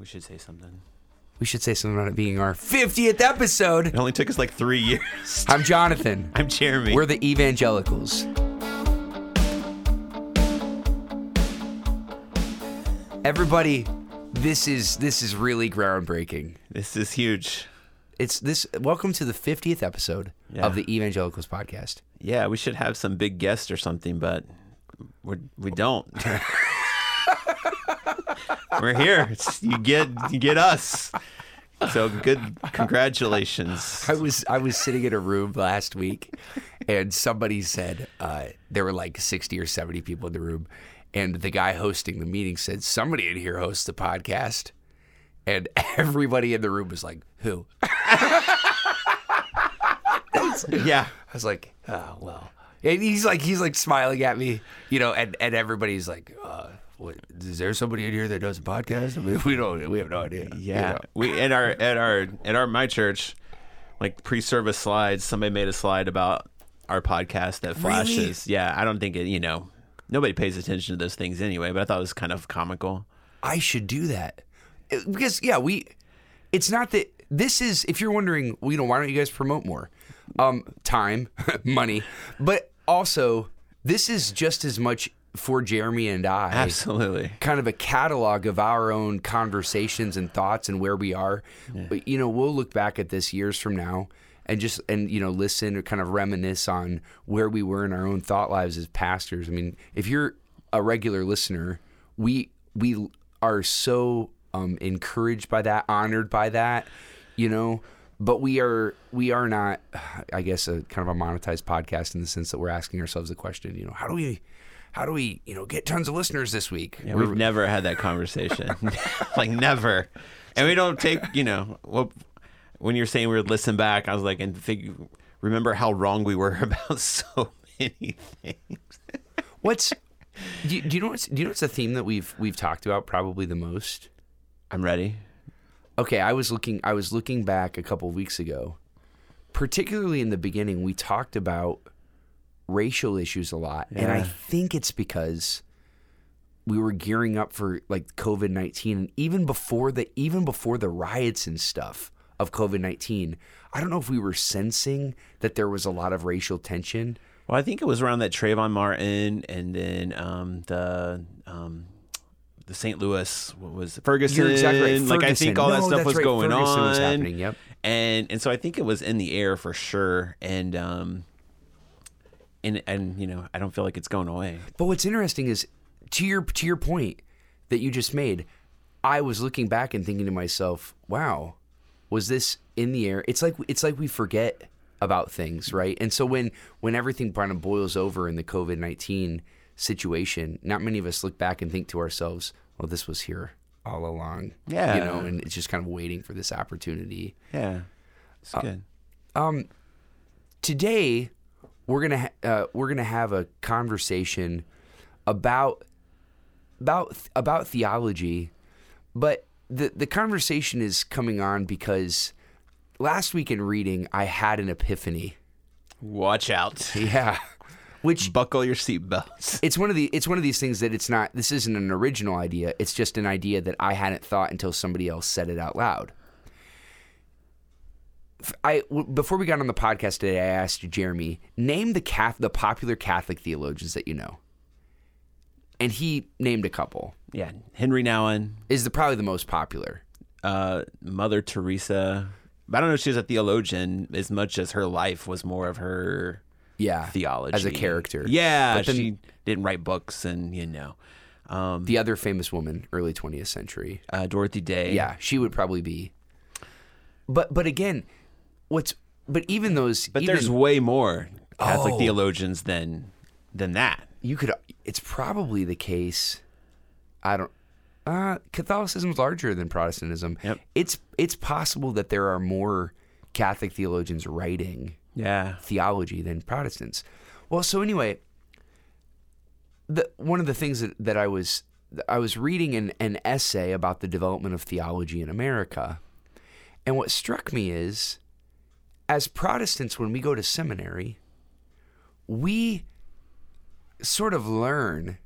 we should say something. We should say something about it being our 50th episode. It only took us like three years. I'm Jonathan. I'm Jeremy. We're the evangelicals. Everybody, this is this is really groundbreaking. this is huge. It's this welcome to the 50th episode Yeah. of the Evangelicals podcast. Yeah, we should have some big guest or something, but we're, we don't. we're here. It's, you get you get us. So good. Congratulations. I was I was sitting in a room last week, and somebody said uh, there were like sixty or seventy people in the room, and the guy hosting the meeting said somebody in here hosts the podcast, and everybody in the room was like, "Who?" Yeah. I was like, "Oh well." And he's like he's like smiling at me, you know, and and everybody's like. Uh, what, is there somebody in here that does a podcast? I mean, we don't. We have no idea. you Yeah, know? we at our at our at our my church, like pre-service slides. Somebody made a slide about our podcast that flashes. Yeah, I don't think it. You know, nobody pays attention to those things anyway. But I thought it was kind of comical. I should do that It- because yeah, we. It's not that this is. If you're wondering, well, you know, why don't you guys promote more? Um, time, money, but also this is just as much for Jeremy and I. Absolutely. Kind of a catalog of our own conversations and thoughts and where we are. But you know, we'll look back at this years from now and just and you know listen or kind of reminisce on where we were in our own thought lives as pastors. I mean, if you're a regular listener, we we are so um, encouraged by that, honored by that, you know. But we are we are not, I guess, a kind of a monetized podcast in the sense that we're asking ourselves the question, you know, how do we, how do we, you know, get tons of listeners this week? Yeah, we've never had that conversation. like never. And we don't take. You know, well, when you're saying we would listen back, I was like, and think, remember how wrong we were about so many things. What's do you, do you know what's do you know what's a theme that we've we've talked about probably the most? I'm ready. Okay, I was looking I was looking back a couple weeks ago. Particularly in the beginning, we talked about racial issues a lot. And I think it's because we were gearing up for like COVID-19 and even before the even before the riots and stuff of COVID-19, I don't know if we were sensing that there was a lot of racial tension. Well, I think it was around that Trayvon Martin and then um, the um, the St. Louis what was it? Ferguson. You're exactly right. Like I think Ferguson. all that stuff was right. going Ferguson on. was happening, yep. And and so I think it was in the air for sure. And um, and and you know I don't feel like it's going away. But what's interesting is to your to your point that you just made, I was looking back and thinking to myself, "Wow, was this in the air?" It's like it's like we forget about things, right? And so when when everything kind of boils over in the COVID nineteen situation, not many of us look back and think to ourselves, "Well, this was here all along." Yeah. you know, and it's just kind of waiting for this opportunity. Yeah, it's good. Um, today we're gonna ha- uh, we're gonna have a conversation about about about theology, but the the conversation is coming on because last week in reading I had an epiphany. Watch out. Yeah, which Buckle your seatbelts. it's one of the it's one of these things that it's not this isn't an original idea. It's just an idea that I hadn't thought until somebody else said it out loud. I w- before we got on the podcast today, I asked Jeremy name the Cath- the popular Catholic theologians that you know, and he named a couple. Yeah, Henri Nouwen, Is the probably the most popular. uh, Mother Teresa. I don't know if she was a theologian as much as her life was more of her Yeah, theology as a character. Yeah, But then- she didn't write books, and you know, um, The other famous woman, early twentieth century. uh, Dorothy Day. Yeah, she would probably be. But but again, what's but even those but even, there's way more Catholic Oh. theologians than than that. you could it's probably the case i don't uh catholicism's larger than protestantism Yep. it's it's possible that there are more catholic theologians writing Yeah, theology than protestants well so anyway the one of the things that, that i was i was reading an, an essay about the development of theology in america and what struck me is as protestants when we go to seminary we sort of learn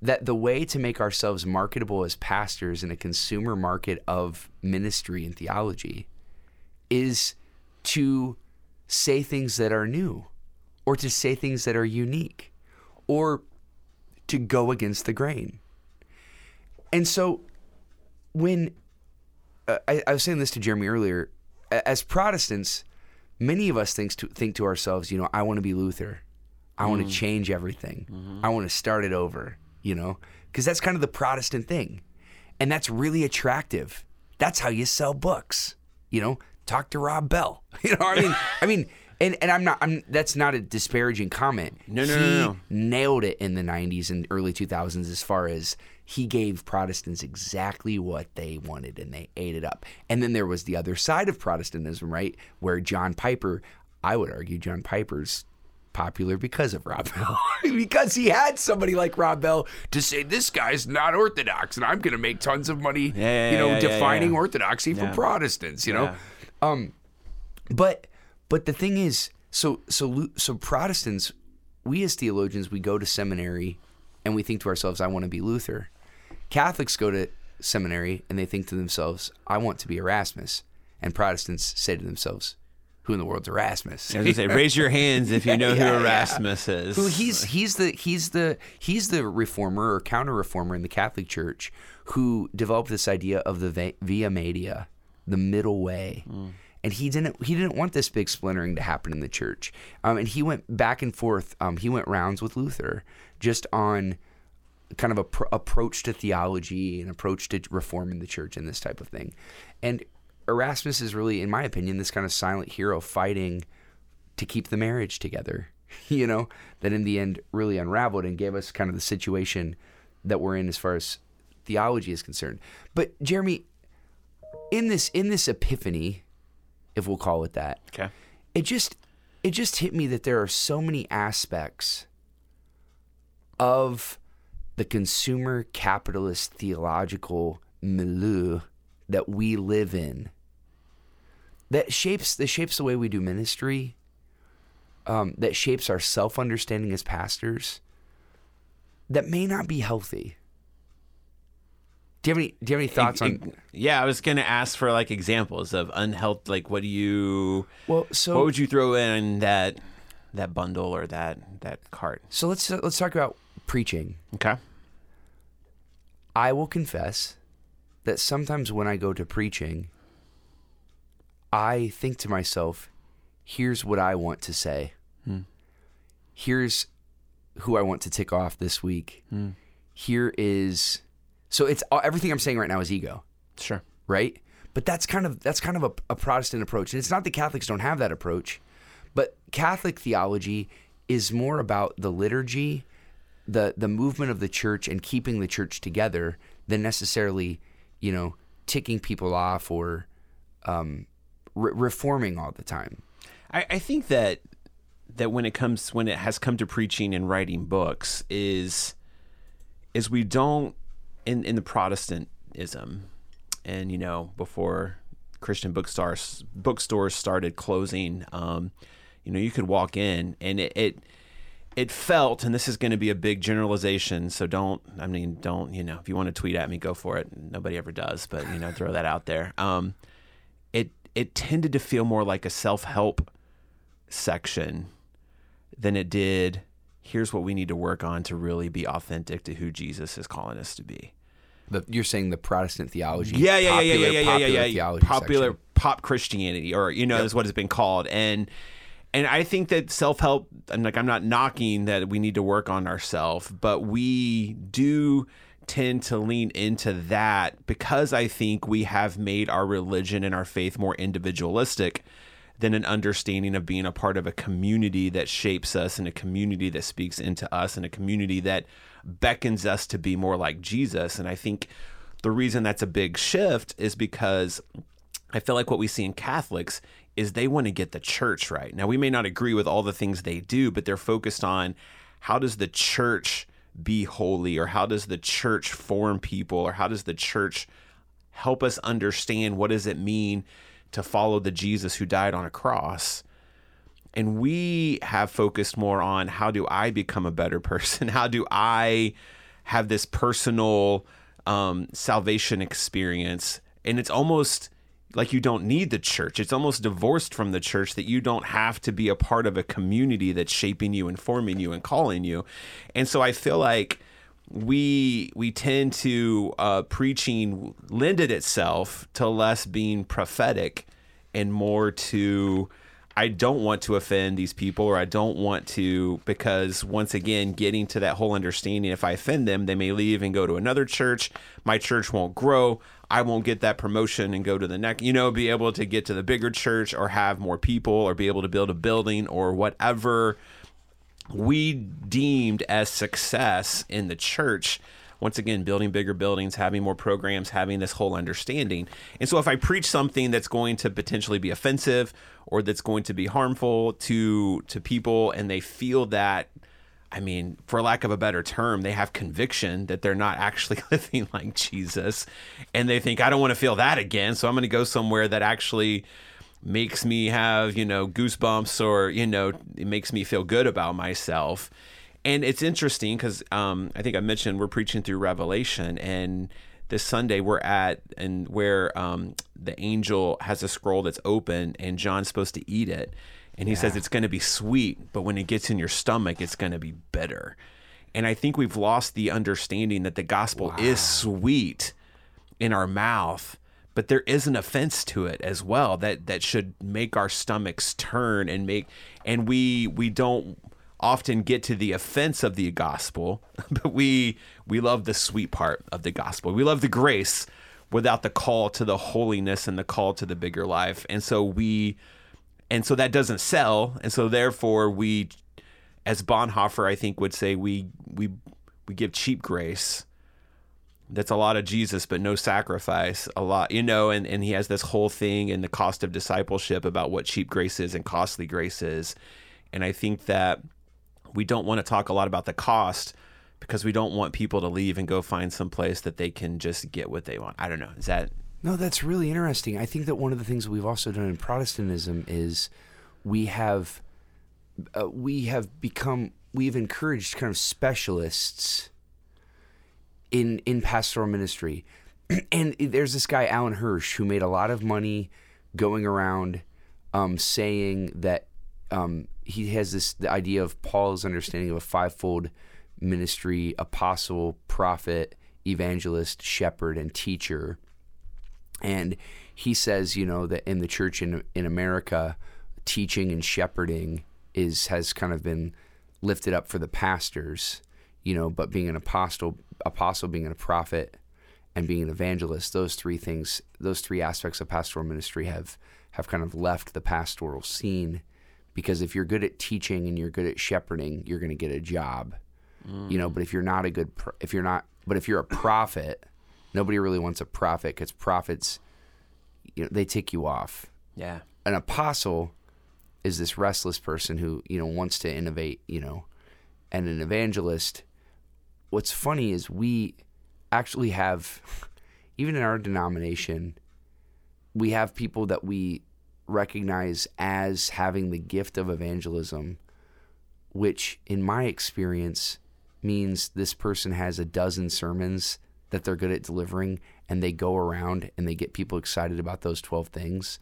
that the way to make ourselves marketable as pastors in a consumer market of ministry and theology is to say things that are new or to say things that are unique or to go against the grain. And so when uh, I, I was saying this to Jeremy earlier, as Protestants, many of us think to, think to ourselves, you know, I want to be Luther. I want to mm. change everything. Mm-hmm. I want to start it over, you know, because that's kind of the Protestant thing. And that's really attractive. That's how you sell books, you know, talk to Rob Bell. You know, I mean, I mean, and, and I'm not, I'm, that's not a disparaging comment. No, no, he no, no. nailed it in the 90s and early 2000s as far as he gave Protestants exactly what they wanted and they ate it up. And then there was the other side of Protestantism, right? Where John Piper, I would argue John Piper's popular because of Rob Bell. because he had somebody like Rob Bell to say this guy's not orthodox and I'm going to make tons of money, yeah, you know, yeah, yeah, defining yeah. orthodoxy for Protestants, you know. Yeah. Um but but the thing is, so so so Protestants, we as theologians, we go to seminary, and we think to ourselves, "I want to be Luther." Catholics go to seminary and they think to themselves, "I want to be Erasmus," and Protestants say to themselves, "Who in the world's Erasmus?" I was gonna say, raise your hands if you know Yeah, who yeah. Erasmus is. Who he's he's the he's the he's the reformer or counter reformer in the Catholic Church who developed this idea of the via media, the middle way. And he didn't he didn't want this big splintering to happen in the church. Um, and he went back and forth. Um, he went rounds with Luther just on kind of a pr- approach to theology and approach to reforming the church and this type of thing. And Erasmus is really, in my opinion, this kind of silent hero fighting to keep the marriage together, you know, that in the end really unraveled and gave us kind of the situation that we're in as far as theology is concerned. But Jeremy, in this in this epiphany, if we'll call it that, okay. it just it just hit me that there are so many aspects of the consumer capitalist theological milieu that we live in that shapes that shapes the way we do ministry um, that shapes our self-understanding as pastors that may not be healthy do you have any do you have any thoughts on Yeah, I was gonna ask for like examples of unhealthy. Like, what do you? well so what would you throw in that that bundle or that that cart? so let's let's talk about preaching Okay. I will confess that sometimes when I go to preaching, I think to myself, here's what I want to say. Hmm. Here's who I want to tick off this week. Hmm. Here is so it's uh, everything I'm saying right now is ego, Sure. right? But that's kind of that's kind of a, a Protestant approach, and it's not that Catholics don't have that approach, but Catholic theology is more about the liturgy, the the movement of the church, and keeping the church together than necessarily, you know, ticking people off or um, re- reforming all the time. I, I think that that when it comes when it has come to preaching and writing books is is we don't in in the Protestantism and you know before Christian bookstores bookstores started closing um you know you could walk in and it, it it felt and this is going to be a big generalization so don't i mean don't you know if you want to tweet at me go for it nobody ever does but you know throw that out there um it it tended to feel more like a self-help section than it did here's what we need to work on to really be authentic to who Jesus is calling us to be. The, you're saying the Protestant theology, Yeah, yeah, yeah, yeah, popular- yeah, yeah, yeah, popular yeah, yeah. theology Popular section. pop Christianity, or you know, is what it's been called, and and I think that self help. I'm like, I'm not knocking that we need to work on ourselves, but we do tend to lean into that because I think we have made our religion and our faith more individualistic than an understanding of being a part of a community that shapes us and a community that speaks into us and a community that beckons us to be more like Jesus. And I think the reason that's a big shift is because I feel like what we see in Catholics is they want to get the church right. Now, we may not agree with all the things they do, but they're focused on how does the church be holy or how does the church form people or how does the church help us understand what does it mean to follow the Jesus who died on a cross. And we have focused more on how do I become a better person? How do I have this personal um, salvation experience, and it's almost like you don't need the church. It's almost divorced from the church that you don't have to be a part of a community that's shaping you, informing you, and calling you. And so I feel like we we tend to uh, preaching lended itself to less being prophetic and more to I don't want to offend these people or I don't want to because once again getting to that whole understanding if I offend them they may leave and go to another church my church won't grow I won't get that promotion and go to the next you know be able to get to the bigger church or have more people or be able to build a building or whatever we deemed as success in the church. Once again building bigger buildings having more programs having this whole understanding. And so if i preach something that's going to potentially be offensive or that's going to be harmful to to people and they feel that I mean, for lack of a better term, they have conviction that they're not actually living like Jesus. And they think, I don't want to feel that again. So I'm going to go somewhere that actually makes me have you know goosebumps or you know it makes me feel good about myself and it's interesting because um, i think i mentioned we're preaching through revelation and this sunday we're at and where um, the angel has a scroll that's open and john's supposed to eat it and he yeah. says it's going to be sweet but when it gets in your stomach it's going to be bitter and i think we've lost the understanding that the gospel wow. is sweet in our mouth but there is an offense to it as well that that should make our stomachs turn and make and we we don't often get to the offense of the gospel but we we love the sweet part of the gospel we love the grace without the call to the holiness and the call to the bigger life and so we and so that doesn't sell and so therefore we as bonhoeffer i think would say we we we give cheap grace that's a lot of Jesus, but no sacrifice. A lot, you know, and, and he has this whole thing in the cost of discipleship about what cheap grace is and costly grace is. And I think that we don't want to talk a lot about the cost because we don't want people to leave and go find some place that they can just get what they want. I don't know. Is that No, that's really interesting. I think that one of the things we've also done in Protestantism is we have uh, we have become we've encouraged kind of specialists in in pastoral ministry. and there's this guy Alan Hirsch who made a lot of money going around um, saying that um, he has this the idea of Paul's understanding of a fivefold ministry: apostle, prophet, evangelist, shepherd, and teacher. And he says, you know, that in the church in in America, teaching and shepherding is has kind of been lifted up for the pastors, you know, but being an apostle apostle, being a prophet, and being an evangelist, those three things, those three aspects of pastoral ministry have have kind of left the pastoral scene because if you're good at teaching and you're good at shepherding, you're going to get a job. Mm. You know, but if you're not a good if you're not but if you're a prophet, nobody really wants a prophet cuz prophets you know, they tick you off. Yeah. An apostle is this restless person who, you know, wants to innovate, you know. And an evangelist what's funny is we actually have, even in our denomination, we have people that we recognize as having the gift of evangelism, which, in my experience, means this person has a dozen sermons that they're good at delivering and they go around and they get people excited about those 12 things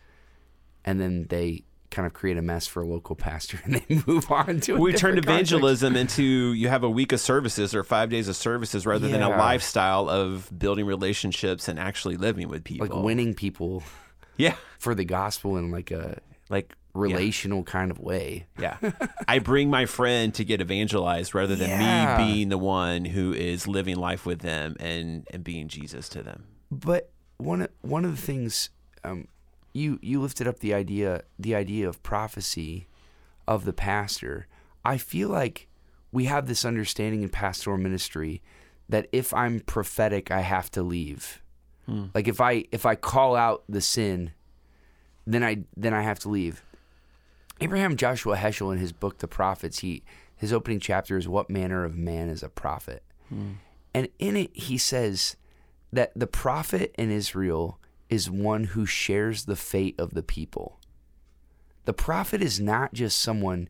and then they kind of create a mess for a local pastor and they move on to it. we turned evangelism context. into you have a week of services or five days of services rather yeah. than a lifestyle of building relationships and actually living with people like winning people yeah for the gospel and like a like relational yeah. kind of way yeah i bring my friend to get evangelized rather than yeah. me being the one who is living life with them and and being jesus to them but one one of the things um, you you lifted up the idea the idea of prophecy of the pastor. I feel like we have this understanding in pastoral ministry that if I'm prophetic, I have to leave. Hmm. Like if I if I call out the sin, then I then I have to leave. Abraham Joshua Heschel in his book The Prophets, he his opening chapter is what manner of man is a prophet. Hmm. And in it he says that the prophet in Israel is one who shares the fate of the people. The prophet is not just someone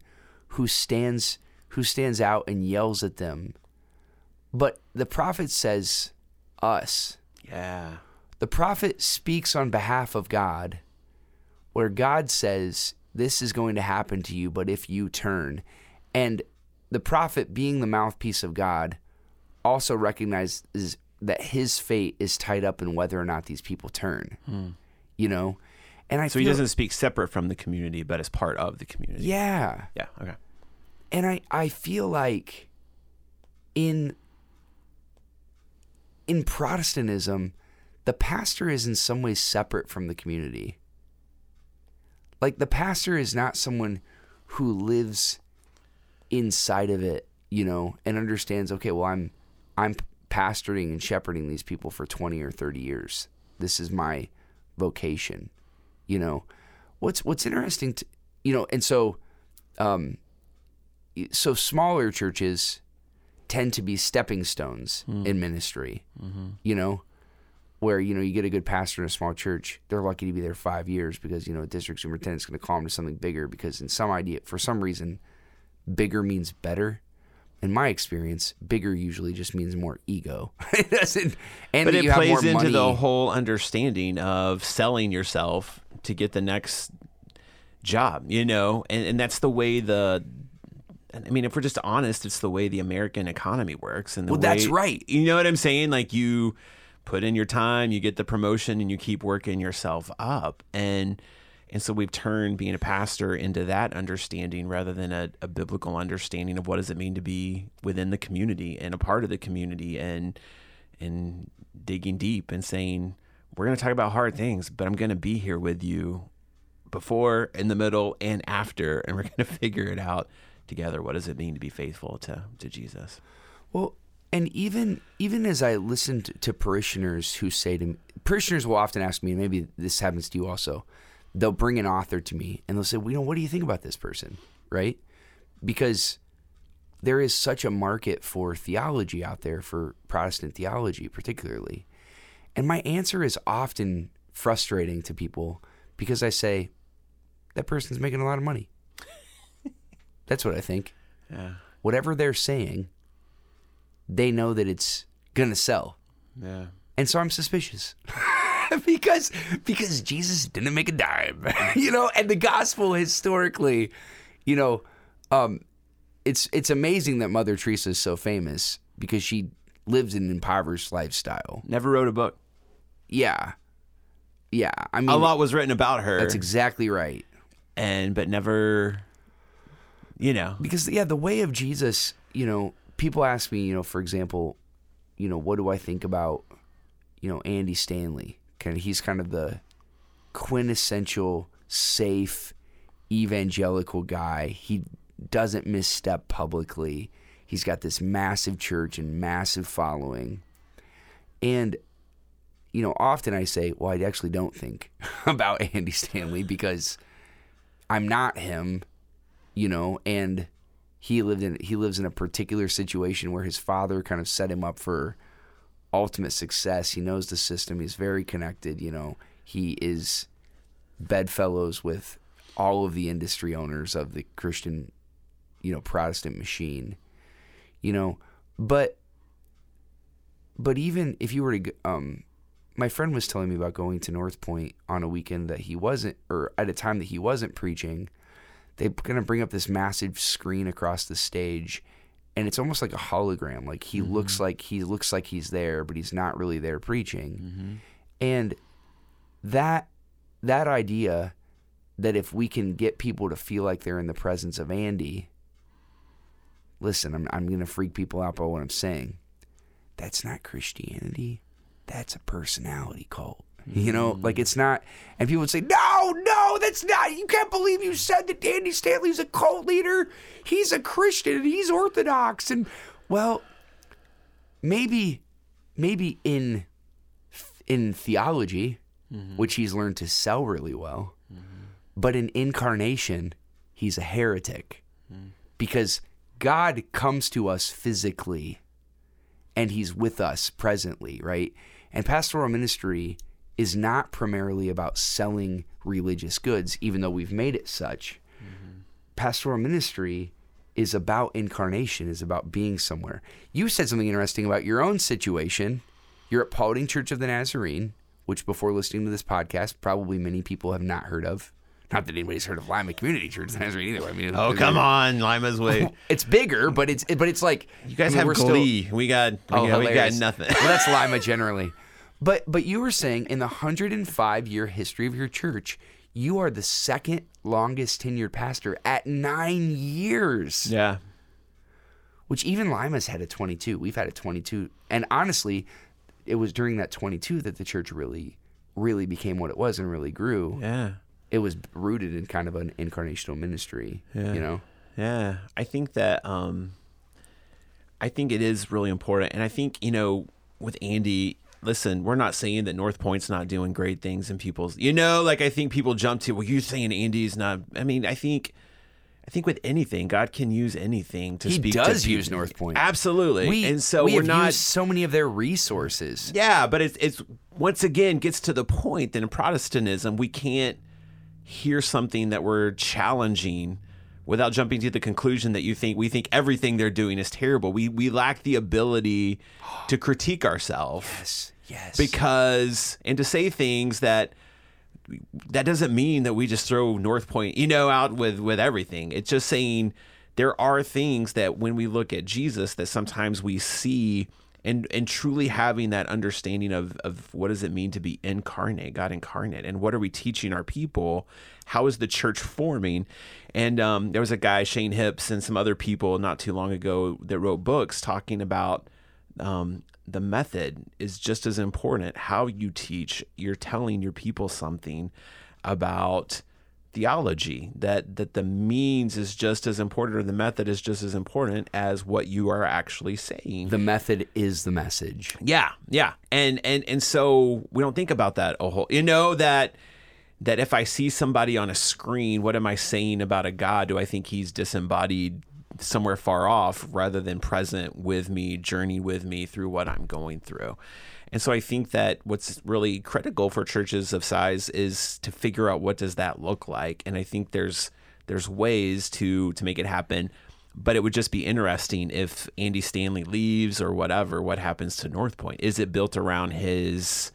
who stands who stands out and yells at them, But the prophet says us. Yeah. The prophet speaks on behalf of God, where God says, This is going to happen to you, but if you turn. And the prophet, being the mouthpiece of God, also recognizes that his fate is tied up in whether or not these people turn. Hmm. You know? And I So he doesn't speak separate from the community, but as part of the community. Yeah. Yeah. Okay. and I, I feel like in in Protestantism, the pastor is in some ways separate from the community. Like the pastor is not someone who lives inside of it, you know, and understands, okay, well I'm I'm pastoring and shepherding these people for 20 or 30 years. This is my vocation, you know. What's what's interesting to you know, and so um so smaller churches tend to be stepping stones in ministry. You know, where you know you get a good pastor in a small church, they're lucky to be there five years because you know a district superintendent's going to call them to something bigger because in some idea for some reason, bigger means better. In my experience, bigger usually just means more ego. it doesn't, and But it plays into money. the whole understanding of selling yourself to get the next job, you know, and, and that's the way the. I mean, if we're just honest, it's the way the American economy works, and the Well, that's right. You know what I'm saying? Like you put in your time, you get the promotion, and you keep working yourself up, and and so we've turned being a pastor into that understanding rather than a, a biblical understanding of what does it mean to be within the community and a part of the community, and and digging deep and saying we're going to talk about hard things, but I'm going to be here with you before, in the middle, and after, and we're going to figure it out together. What does it mean to be faithful to to Jesus? Well, and even even as I listen to, parishioners who say to me, parishioners will often ask me, and maybe this happens to you also. They'll bring an author to me and they'll say, "Well, you know, what do you think about this person?" Right? Because there is such a market for theology out there for Protestant theology, particularly. And my answer is often frustrating to people because I say, that person's making a lot of money. That's what I think Yeah, whatever they're saying, they know that it's gonna sell. yeah. And so I'm suspicious. because because Jesus didn't make a dime. you know, and the gospel historically, you know, um it's it's amazing that Mother Teresa is so famous because she lives an impoverished lifestyle. Never wrote a book. Yeah. Yeah. I mean A lot was written about her, that's exactly right. and but never, you know, because yeah the way of jesus you know people ask me you know for example you know what do i think about you know andy stanley? Kind of he's kind of the quintessential safe evangelical guy. He doesn't misstep publicly. He's got this massive church and massive following. And you know often i say well i actually don't think about andy stanley because i'm not him you know, and he lived in he lives in a particular situation where his father kind of set him up for ultimate success. He knows the system. He's very connected. You know, he is bedfellows with all of the industry owners of the Christian, you know, Protestant machine. You know, but but even if you were to um my friend was telling me about going to North Point on a weekend that he wasn't or at a time that he wasn't preaching they're going to bring up this massive screen across the stage and it's almost like a hologram. Like he mm-hmm. looks like he looks like he's there but he's not really there preaching. Mm-hmm. And that that idea that if we can get people to feel like they're in the presence of Andy listen I'm I'm going to freak people out by what I'm saying. That's not Christianity. That's a personality cult you know, like it's not, and people would say, "No, no, that's not. You can't believe you said that Andy Stanley's a cult leader. He's a Christian and he's Orthodox." And well, maybe, maybe in in theology, mm-hmm. which he's learned to sell really well, but in incarnation, he's a heretic mm-hmm. because God comes to us physically and he's with us presently, right? And pastoral ministry is not primarily about selling religious goods, even though we've made it such. Mm-hmm. Pastoral ministry is about incarnation, is about being somewhere. You said something interesting about your own situation. You're at Paulding Church of the Nazarene, which before listening to this podcast, probably many people have not heard of. Not that anybody's heard of Lima Community Church of the Nazarene either. I mean, Oh come on, Lima's way. it's bigger, but it's but it's like You guys I mean, have we're still- Glee. we got we, Oh, got, we got nothing. well, that's Lima generally. But but you were saying in the 105 year history of your church, you are the second longest tenured pastor at nine years. yeah. Which even Lima's had at 22. We've had at 22, and honestly, it was during that 22 that the church really really became what it was and really grew. Yeah. It was rooted in kind of an incarnational ministry. You know. Yeah, I think that um, I think it is really important, and I think you know with Andy. Listen, we're not saying that North Point's not doing great things in people's. You know, like I think people jump to. Well, you're saying Andy's not. I mean, I think, I think with anything, God can use anything to He speak. does to use people. North Point. absolutely, We and so we have not. so many of their resources. Yeah, but it's it's once again gets to the point that in Protestantism we can't hear something that we're challenging without jumping to the conclusion that you think we think everything they're doing is terrible. We we lack the ability to critique ourselves Yes. Yes. because and to say things that that doesn't mean that we just throw North Point, you know, out with with everything. It's just saying there are things that when we look at Jesus that sometimes we see and and truly having that understanding of of what does it mean to be incarnate, God incarnate, and what are we teaching our people? How is the church forming? And um, there was a guy, Shane Hipps, and some other people not too long ago that wrote books talking about um, the method is just as important. How you teach, you're telling your people something about theology. That that the means is just as important, or the method is just as important as what you are actually saying. the method is the message. Yeah, yeah, and and and so we don't think about that a whole. You know that that if I see somebody on a screen, what am I saying about a God? Do I think he's disembodied somewhere far off rather than present with me, journey with me through what I'm going through? And so I think that what's really critical for churches of size is to figure out what does that look like. And I think there's there's ways to to make it happen but it would just be interesting if Andy Stanley leaves or whatever. What happens to North Point? Is it built around his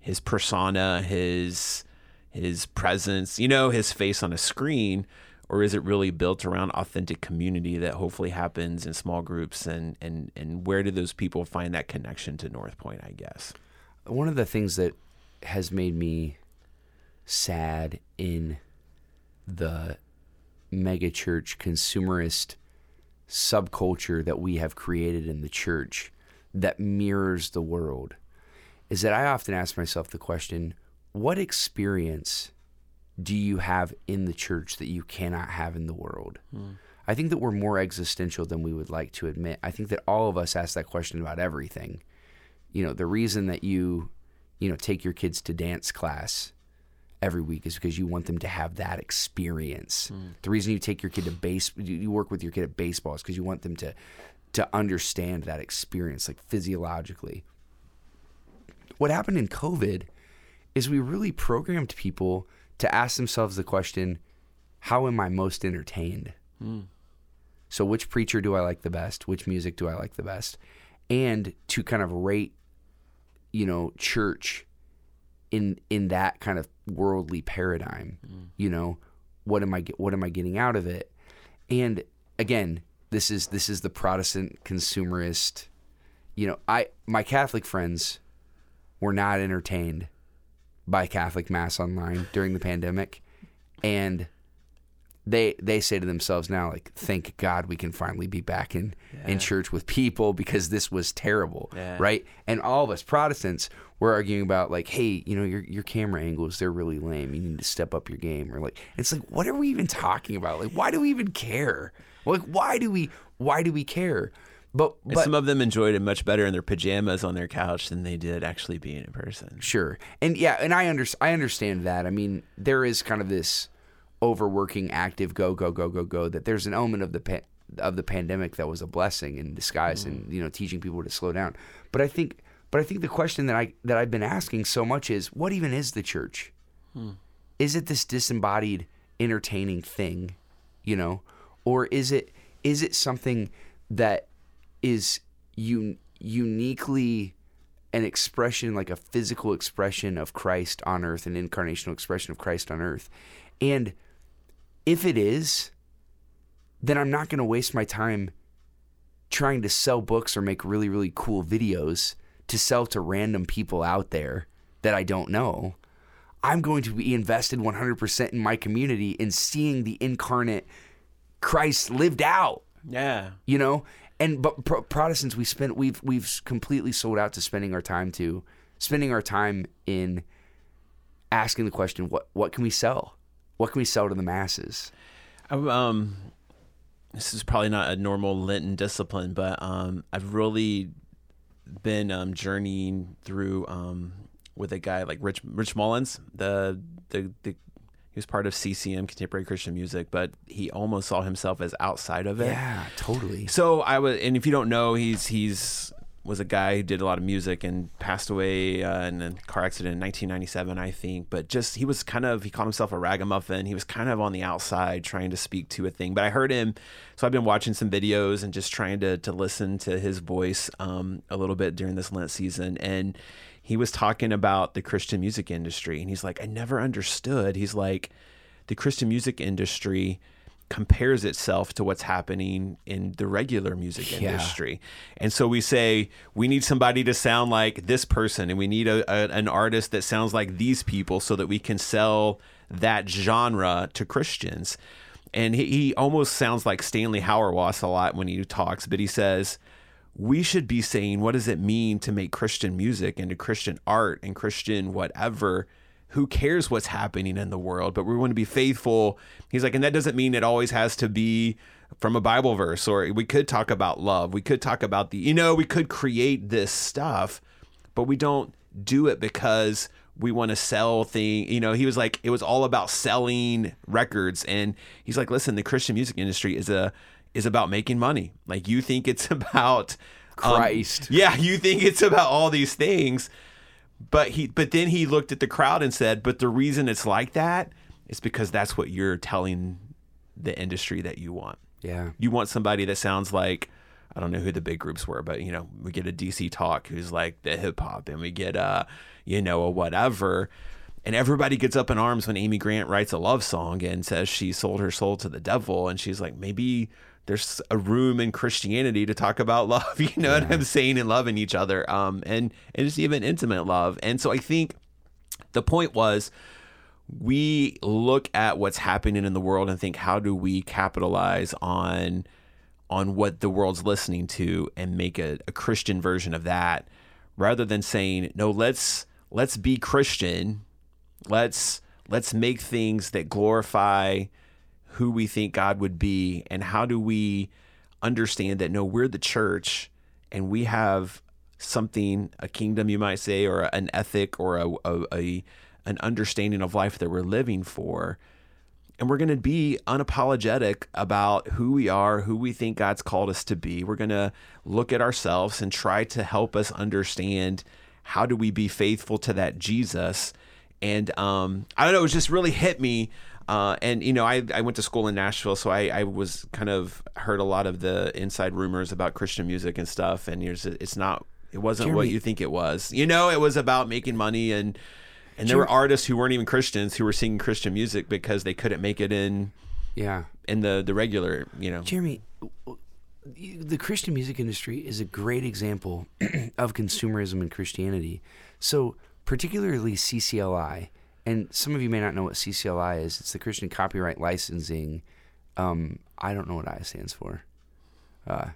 his persona, his his presence, you know, his face on a screen, or is it really built around authentic community that hopefully happens in small groups? And and and where do those people find that connection to North Point? I guess. One of the things that has made me sad in the megachurch consumerist subculture that we have created in the church that mirrors the world is that I often ask myself the question what experience do you have in the church that you cannot have in the world? Hmm. I think that we're more existential than we would like to admit. I think that all of us ask that question about everything. You know, the reason that you, you know, take your kids to dance class every week is because you want them to have that experience. Hmm. The reason you take your kid to base, you you work with your kid at baseball is because you want them to, to understand that experience, like physiologically. What happened in COVID is we really programmed people to ask themselves the question, how am I most entertained? Hmm. So, which preacher do I like the best? Which music do I like the best? And to kind of rate, you know, church in in that kind of worldly paradigm. Hmm. You know, what am I what am I getting out of it? And again, this is this is the Protestant consumerist. You know, I my Catholic friends were not entertained by Catholic Mass online during the pandemic, and they they say to themselves now like thank god we can finally be back in in church with people because this was terrible Yeah. right? And all of us protestants were arguing about like hey you know your your camera angles they're really lame. You need to step up your game or like it's like what are we even talking about? Like why do we even care? Like why do we why do we care but but some of them enjoyed it much better in their pajamas on their couch than they did actually being in person. Sure, and yeah, and I under, I understand that. I mean, there is kind of this overworking, active, go go go go go. That there's an element of the pa- of the pandemic that was a blessing in disguise, and mm. you know, teaching people to slow down. But I think, but I think the question that I that I've been asking so much is, what even is the church? Hmm. Is it this disembodied, entertaining thing, you know, or is it is it something that is un- uniquely an expression, like a physical expression of Christ on earth, an incarnational expression of Christ on earth? And if it is, then I'm not going to waste my time trying to sell books or make really, really cool videos to sell to random people out there that I don't know. I'm going to be invested 100% in my community in seeing the incarnate Christ lived out. Yeah. You know, and but Pro- Protestants we spent we've we've completely sold out to spending our time to spending our time in asking the question what what can we sell? What can we sell to the masses? Um, this is probably not a normal Lenten discipline, but um, I've really been um, journeying through um, with a guy like Rich Rich Mullins, the the the he was part of CCM Contemporary Christian Music, but he almost saw himself as outside of it. Yeah, totally. So I was, and if you don't know, he's he's was a guy who did a lot of music and passed away uh, in a car accident in 1997, I think. But just he was kind of he called himself a ragamuffin. He was kind of on the outside trying to speak to a thing. But I heard him, so I've been watching some videos and just trying to to listen to his voice um, a little bit during this Lent season and he was talking about the Christian music industry. And he's like, I never understood. He's like, the Christian music industry compares itself to what's happening in the regular music Yeah. industry. And so we say, we need somebody to sound like this person, and we need a, a, an artist that sounds like these people so that we can sell that genre to Christians. And he, he almost sounds like Stanley Hauerwas a lot when he talks, but he says, we should be saying what does it mean to make Christian music and to Christian art and Christian whatever. Who cares what's happening in the world? But we want to be faithful. He's like, and that doesn't mean it always has to be from a Bible verse, or we could talk about love. We could talk about the, you know, we could create this stuff, but we don't do it because we want to sell thing. You know, he was like, it was all about selling records, and he's like, listen, the Christian music industry is a is about making money. Like you think it's about um, Christ. yeah, you think it's about all these things, but he but then he looked at the crowd and said, "But the reason it's like that is because that's what you're telling the industry that you want. Yeah. You want somebody that sounds like I don't know who the big groups were, but you know, we get a DC Talk who's like the hip hop, and we get a you know a whatever." And everybody gets up in arms when Amy Grant writes a love song and says she sold her soul to the devil. And she's like, maybe there's a room in Christianity to talk about love, you know what I'm saying, and loving each other, um, and and just even intimate love. And so I think the point was we look at what's happening in the world and think, how do we capitalize on on what the world's listening to and make a, a Christian version of that, rather than saying, no, let's let's be Christian, let's let's make things that glorify who we think God would be and how do we understand that no we're the church and we have something a kingdom you might say or an ethic or a, a, a an understanding of life that we're living for and we're going to be unapologetic about who we are, who we think God's called us to be. We're going to look at ourselves and try to help us understand how do we be faithful to that Jesus. And um, I don't know, it just really hit me. Uh, and you know, I, I went to school in Nashville, so I, I was kind of heard a lot of the inside rumors about Christian music and stuff. And it's, it's not, it wasn't what you think it was. You know, it was about making money and and there were artists who weren't even Christians who were singing Christian music because they couldn't make it in Yeah. in the the regular, you know. Jeremy, the Christian music industry is a great example of consumerism in Christianity. So, particularly CCLI, and some of you may not know what CCLI is. It's the Christian Copyright Licensing. Um, I don't know what I stands for. Uh,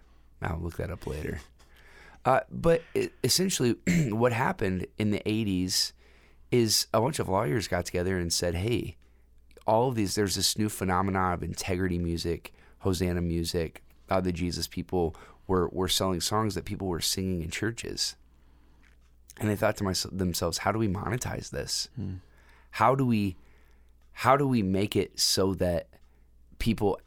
I'll look that up later. Uh, but it, essentially, what happened in the 80s is a bunch of lawyers got together and said, hey, all of these, there's this new phenomenon of integrity music, Hosanna music. Uh, the Jesus people were, were selling songs that people were singing in churches. And they thought to myself, themselves, how do we monetize this? How do we how do we make it so that people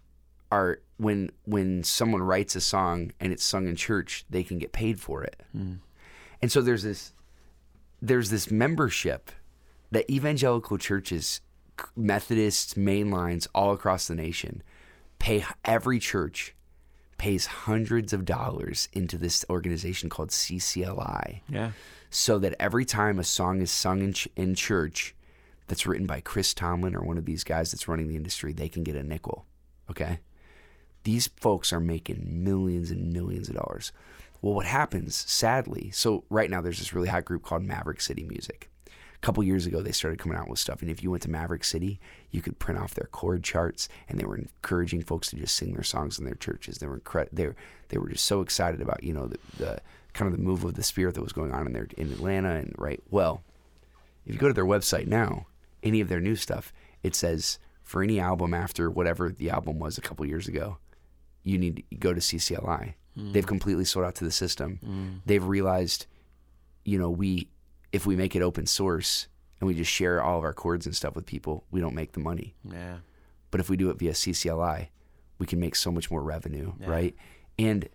are when when someone writes a song and it's sung in church, they can get paid for it. Hmm. And so there's this there's this membership that evangelical churches, Methodists, mainlines all across the nation pay every church pays hundreds of dollars into this organization called CCLI Yeah. so that every time a song is sung in, ch- in church that's written by Chris Tomlin or one of these guys that's running the industry, they can get a nickel. Okay? These folks are making millions and millions of dollars. Well, what happens, sadly, so right now there's this really hot group called Maverick City Music. A couple years ago, they started coming out with stuff. And if you went to Maverick City, you could print off their chord charts, and they were encouraging folks to just sing their songs in their churches. They were incre- they were, they were just so excited about you know the, the kind of the move of the spirit that was going on in there in Atlanta. And right, well, if you go to their website now, any of their new stuff, it says for any album after whatever the album was a couple years ago, you need to go to CCLI. They've completely sold out to the system. They've realized, you know, we if we make it open source and we just share all of our chords and stuff with people, we don't make the money. Yeah. But if we do it via CCLI, we can make so much more revenue, right? And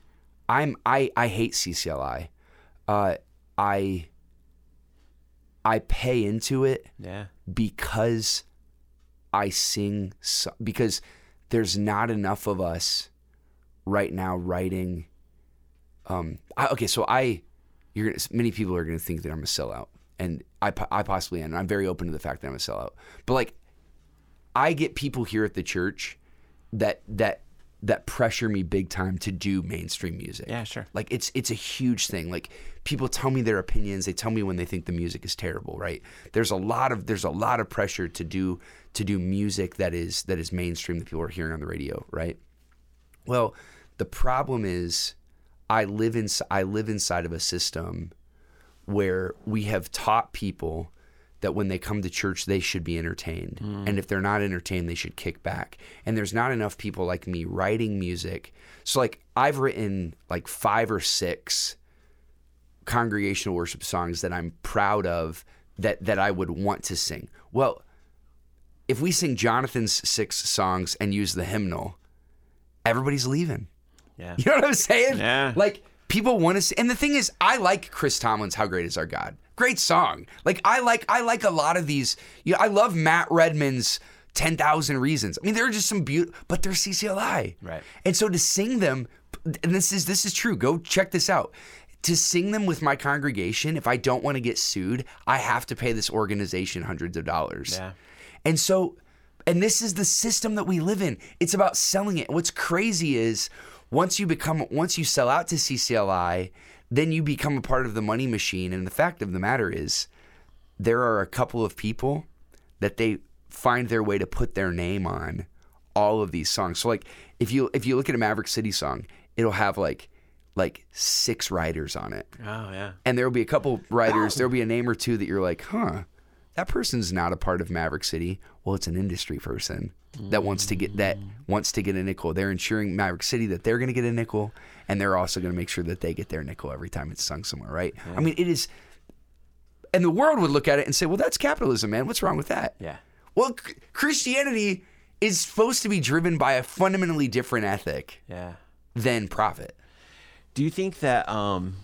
I'm I I hate CCLI. Uh, I I pay into it Yeah. because I sing so, because there's not enough of us right now writing. Um, I, okay, so I, you're gonna, many people are going to think that I'm a sellout, and I, I possibly am. and I'm very open to the fact that I'm a sellout. But like, I get people here at the church that that that pressure me big time to do mainstream music. Yeah, sure. Like it's it's a huge thing. Like people tell me their opinions. They tell me when they think the music is terrible, right? There's a lot of there's a lot of pressure to do to do music that is that is mainstream that people are hearing on the radio, right? Well, the problem is I live in I live inside of a system where we have taught people that when they come to church they should be entertained mm. and if they're not entertained they should kick back and there's not enough people like me writing music so like i've written like five or six congregational worship songs that i'm proud of that that i would want to sing well if we sing jonathan's six songs and use the hymnal everybody's leaving Yeah. you know what I'm saying? Yeah. Like people want to see, and the thing is, I like Chris Tomlin's "How Great Is Our God." Great song. Like I like I like a lot of these. You know, I love Matt Redman's Ten Thousand Reasons. I mean, there are just some beautiful, but they're CCLI. Right. And so to sing them, and this is this is true. Go check this out. To sing them with my congregation, if I don't want to get sued, I have to pay this organization hundreds of dollars. Yeah. And so, and this is the system that we live in. It's about selling it. What's crazy is once you become, once you sell out to CCLI, then you become a part of the money machine. And the fact of the matter is, there are a couple of people that they find their way to put their name on all of these songs. So like if you if you look at a Maverick City song, it'll have like like six writers on it Oh yeah. and there will be a couple writers. There will be a name or two that you're like, huh, that person's not a part of Maverick City. Well, it's an industry person that wants to get that mm. wants to get a nickel. They're ensuring Maverick City that they're going to get a nickel, and they're also going to make sure that they get their nickel every time it's sung somewhere, right? I mean, it is. And the world would look at it and say, well, that's capitalism, man. What's wrong with that? Yeah. Well, C- Christianity is supposed to be driven by a fundamentally different ethic Yeah. than profit. Do you think that um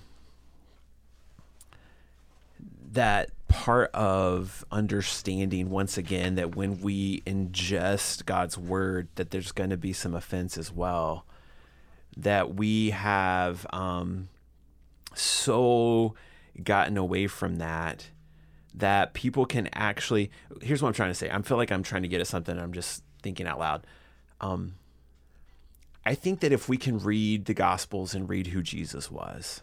that part of understanding once again that when we ingest God's word that there's going to be some offense as well that we have um so gotten away from that that people can actually here's what I'm trying to say. I feel like I'm trying to get at something I'm just thinking out loud. Um I think that if we can read the Gospels and read who Jesus was,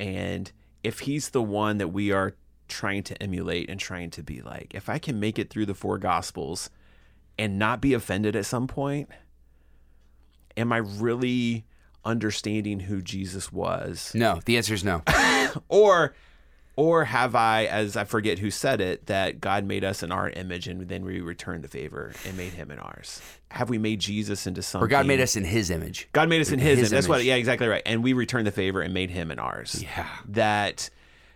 and if he's the one that we are trying to emulate and trying to be like, if I can make it through the four Gospels and not be offended at some point, am I really understanding who Jesus was? No, the answer is no. Or or have I, as I forget who said it, that God made us in our image and then we returned the favor and made him in ours? Have we made Jesus into something? Or God made us in His image. God made us in His, His image. That's what. Yeah, exactly right. And we returned the favor and made Him in ours. Yeah. That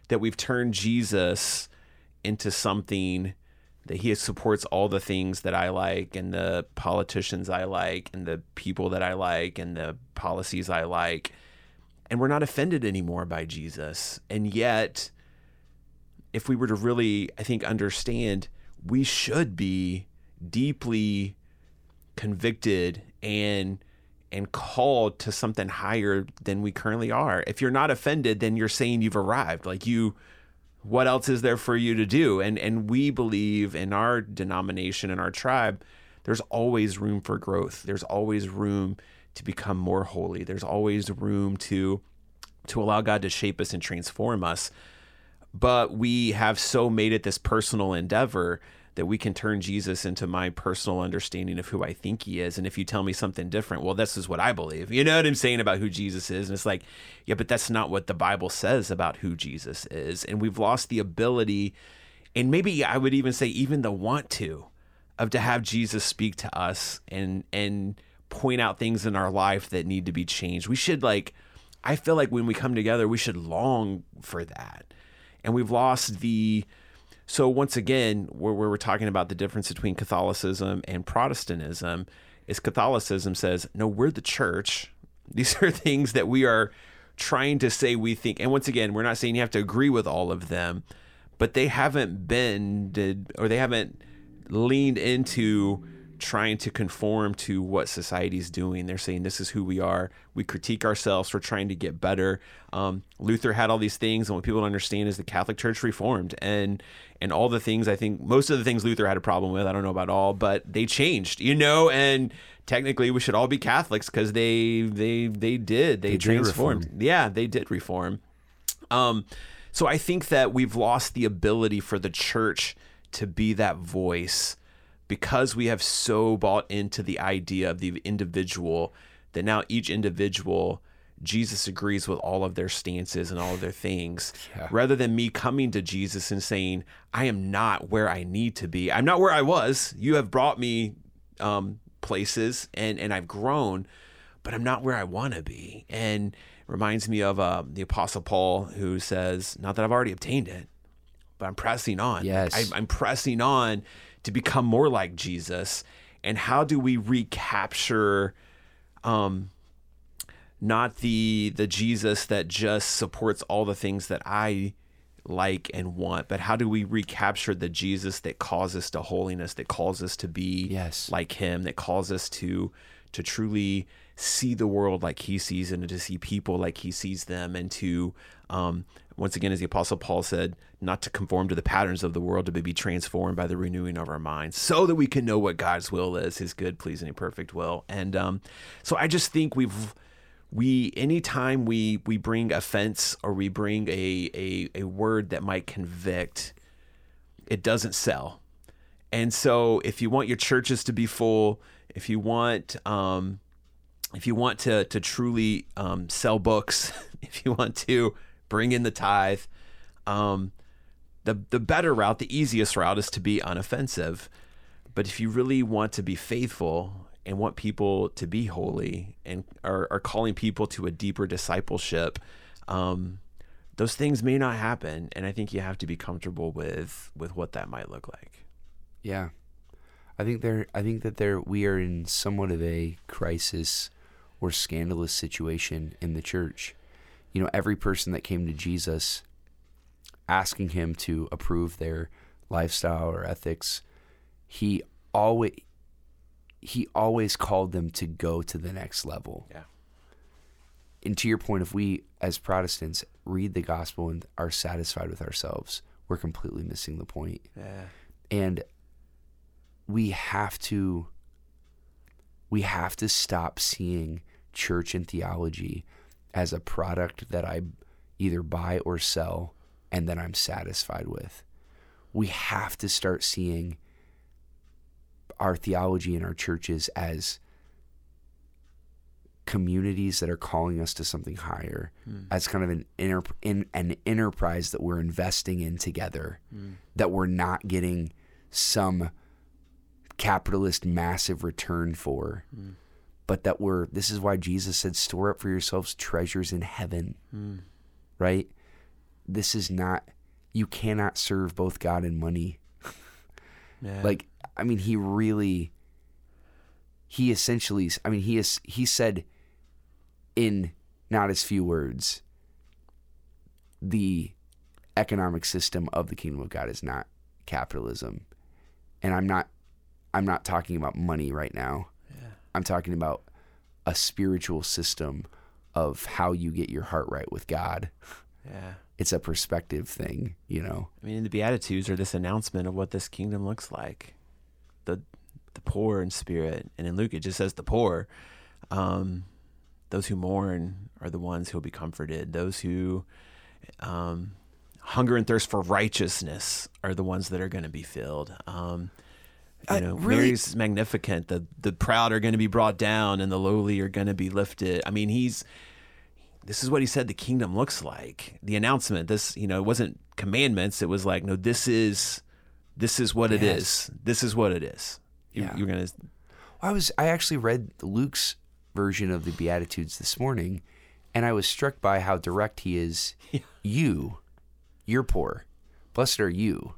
that we've turned Jesus into something that He supports all the things that I like and the politicians I like and the people that I like and the policies I like, and we're not offended anymore by Jesus. And yet, if we were to really, I think, understand, we should be deeply convicted and and called to something higher than we currently are. If you're not offended, then you're saying you've arrived. Like you what else is there for you to do? And and we believe in our denomination and our tribe, there's always room for growth. There's always room to become more holy. There's always room to to allow God to shape us and transform us. But we have so made it this personal endeavor that we can turn Jesus into my personal understanding of who I think he is. And if you tell me something different, well, this is what I believe. You know what I'm saying about who Jesus is? And it's like, yeah, but that's not what the Bible says about who Jesus is. And we've lost the ability, and maybe I would even say even the want to, of to have Jesus speak to us and and point out things in our life that need to be changed. We should like I feel like when we come together, we should long for that. And we've lost the so once again, where, we're talking about the difference between Catholicism and Protestantism, is Catholicism says, no, we're the church. These are things that we are trying to say we think. And once again, we're not saying you have to agree with all of them, but they haven't been or they haven't leaned into trying to conform to what society's doing. They're saying this is who we are. We critique ourselves for trying to get better. Um, Luther had all these things, and what people don't understand is the Catholic Church reformed, and and all the things I think most of the things Luther had a problem with. I don't know about all, but they changed, you know. And technically, we should all be Catholics because they they they did they, they transformed. Reform. Yeah, they did reform. Um, so I think that we've lost the ability for the church to be that voice because we have so bought into the idea of the individual that now each individual Jesus agrees with all of their stances and all of their things yeah. rather than me coming to Jesus and saying I am not where I need to be. I'm not where I was. You have brought me um, places and and I've grown, but I'm not where I want to be. And reminds me of uh, the Apostle Paul who says, "Not that I've already obtained it, but I'm pressing on. Yes, I, I'm pressing on." To become more like Jesus? And how do we recapture um, not the the Jesus that just supports all the things that I like and want, but how do we recapture the Jesus that calls us to holiness, that calls us to be yes. like him, that calls us to to truly see the world like he sees and to see people like he sees them and to um, once again as the apostle paul said not to conform to the patterns of the world to be transformed by the renewing of our minds so that we can know what god's will is his good pleasing and perfect will. And um, so i just think we've we anytime we we bring offense or we bring a, a a word that might convict it doesn't sell. And so if you want your churches to be full if you want um, if you want to to truly um, sell books, if you want to bring in the tithe, um, the the better route, the easiest route is to be unoffensive. But if you really want to be faithful and want people to be holy and are, are calling people to a deeper discipleship, um, those things may not happen. And I think you have to be comfortable with with what that might look like. Yeah. I think there I think that there we are in somewhat of a crisis or scandalous situation in the church. You know, every person that came to Jesus asking him to approve their lifestyle or ethics, he always he always called them to go to the next level. Yeah. And to your point, if we as Protestants read the gospel and are satisfied with ourselves, we're completely missing the point. Yeah. And we have to we have to stop seeing church and theology as a product that I either buy or sell and that I'm satisfied with. We have to start seeing our theology and our churches as communities that are calling us to something higher mm. as kind of an inter, in, an enterprise that we're investing in together mm. that we're not getting some capitalist massive return for. Mm. But that we're, this is why Jesus said, store up for yourselves treasures in heaven, mm. right? This is not, you cannot serve both God and money. yeah. Like, I mean, he really, he essentially, I mean, he is, he said in not as few words, the economic system of the kingdom of God is not capitalism. And I'm not I'm not talking about money right now. I'm talking about a spiritual system of how you get your heart right with God. Yeah. It's a perspective thing, you know. I mean, the Beatitudes are this announcement of what this kingdom looks like. The the poor in spirit. And in Luke it just says the poor. Um, those who mourn are the ones who will be comforted. Those who um, hunger and thirst for righteousness are the ones that are going to be filled. Um, you know, really- Mary's Magnificat. The the proud are going to be brought down, and the lowly are going to be lifted. I mean, he's this is what he said the kingdom looks like. The announcement. This you know it wasn't commandments. It was like no, this is this is what it Yes. is. This is what it is. You, Yeah. You're gonna I was I actually read Luke's version of the Beatitudes this morning, and I was struck by how direct he is. You, you're poor. Blessed are you.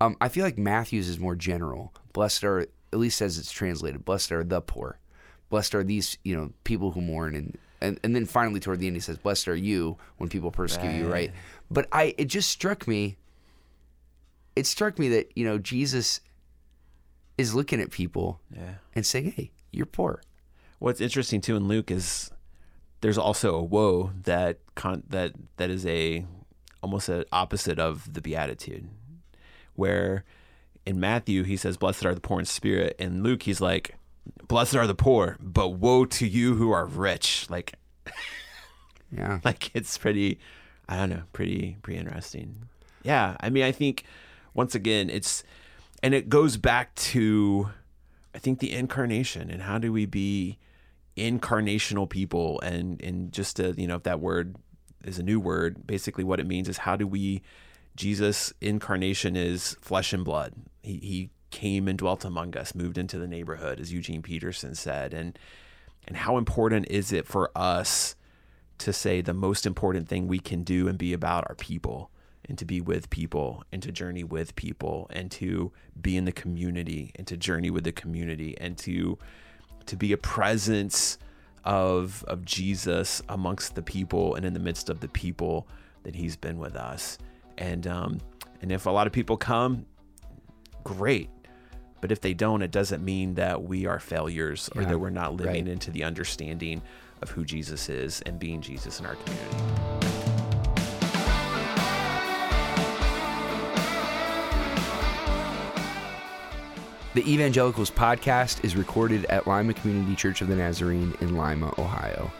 Um, I feel like Matthew's is more general. Blessed are at least as it's translated. Blessed are the poor. Blessed are these you know people who mourn and. And, and then finally toward the end he says, "Blessed are you when people persecute you." Right? But I, it just struck me. It struck me that you know Jesus is looking at people yeah. and saying, "Hey, you're poor." What's interesting too in Luke is there's also a woe that con- that that is a almost an opposite of the beatitude, where in Matthew he says, "Blessed are the poor in spirit," in Luke he's like, "Blessed are the poor, but woe to you who are rich." Like, Yeah. like it's pretty, I don't know, pretty pretty interesting. Yeah, I mean, I think once again it's and it goes back to I think the incarnation and how do we be incarnational people and and just to you know if that word is a new word basically what it means is how do we jesus incarnation is flesh and blood. He, he came and dwelt among us moved into the neighborhood as eugene peterson said. And and how important is it for us to say the most important thing we can do and be about our people and to be with people and to journey with people and to be in the community and to journey with the community and to to be a presence of of Jesus amongst the people and in the midst of the people that he's been with us and um and if a lot of people come great but if they don't it doesn't mean that we are failures or Yeah, that we're not living right. into the understanding of who Jesus is and being Jesus in our community The Evangelicals podcast is recorded at Lima Community Church of the Nazarene in Lima, Ohio.